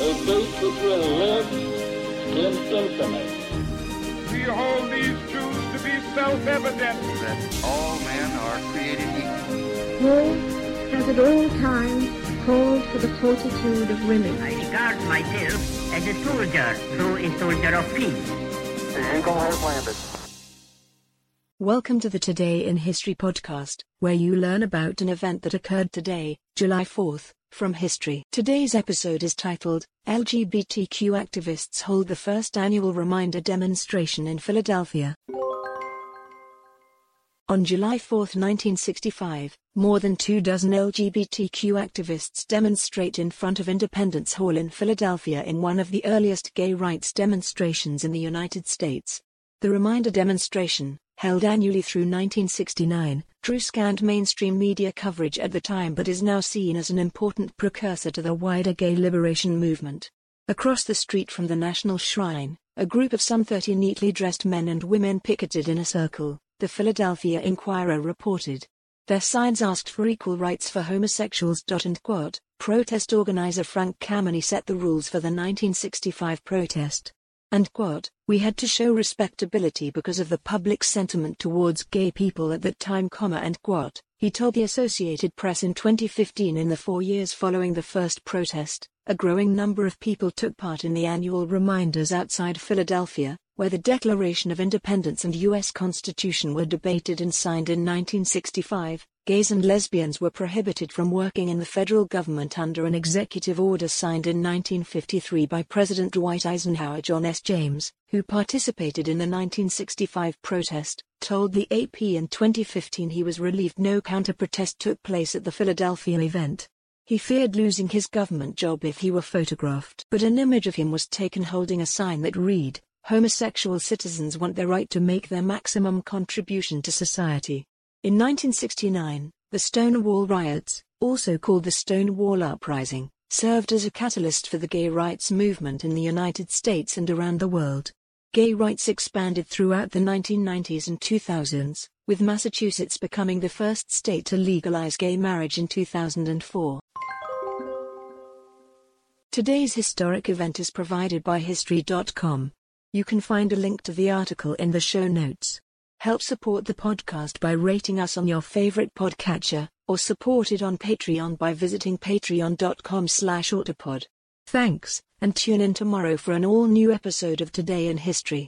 a date which will live in infamy. We hold these truths to be self-evident. that all men are created equal. War has at all times called for the fortitude of women. I regard myself as a soldier, though a soldier of peace. The Eagle has landed. Welcome to the Today in History podcast, where you learn about an event that occurred today, July 4th, from history. Today's episode is titled LGBTQ Activists Hold the First Annual Reminder Demonstration in Philadelphia. On July 4, 1965, more than two dozen LGBTQ activists demonstrate in front of Independence Hall in Philadelphia in one of the earliest gay rights demonstrations in the United States. The reminder demonstration, held annually through 1969, drew scant mainstream media coverage at the time but is now seen as an important precursor to the wider gay liberation movement. Across the street from the National Shrine, a group of some 30 neatly dressed men and women picketed in a circle, the Philadelphia Inquirer reported. Their signs asked for equal rights for homosexuals. And quote, protest organizer Frank Kameny set the rules for the 1965 protest. And quote, we had to show respectability because of the public sentiment towards gay people at that time, comma, and quote, he told the Associated Press in 2015 in the four years following the first protest, a growing number of people took part in the annual reminders outside Philadelphia, where the Declaration of Independence and U.S. Constitution were debated and signed in 1965, gays and lesbians were prohibited from working in the federal government under an executive order signed in 1953 by President Dwight Eisenhower. John S. James, who participated in the 1965 protest, told the AP in 2015 he was relieved no counter-protest took place at the Philadelphia event. He feared losing his government job if he were photographed. But an image of him was taken holding a sign that read, Homosexual citizens want their right to make their maximum contribution to society. In 1969, the Stonewall riots, also called the Stonewall Uprising, served as a catalyst for the gay rights movement in the United States and around the world. Gay rights expanded throughout the 1990s and 2000s, with Massachusetts becoming the first state to legalize gay marriage in 2004. Today's historic event is provided by History.com. You can find a link to the article in the show notes. Help support the podcast by rating us on your favorite podcatcher, or support it on Patreon by visiting patreon.com slash autopod. Thanks, and tune in tomorrow for an all-new episode of Today in History.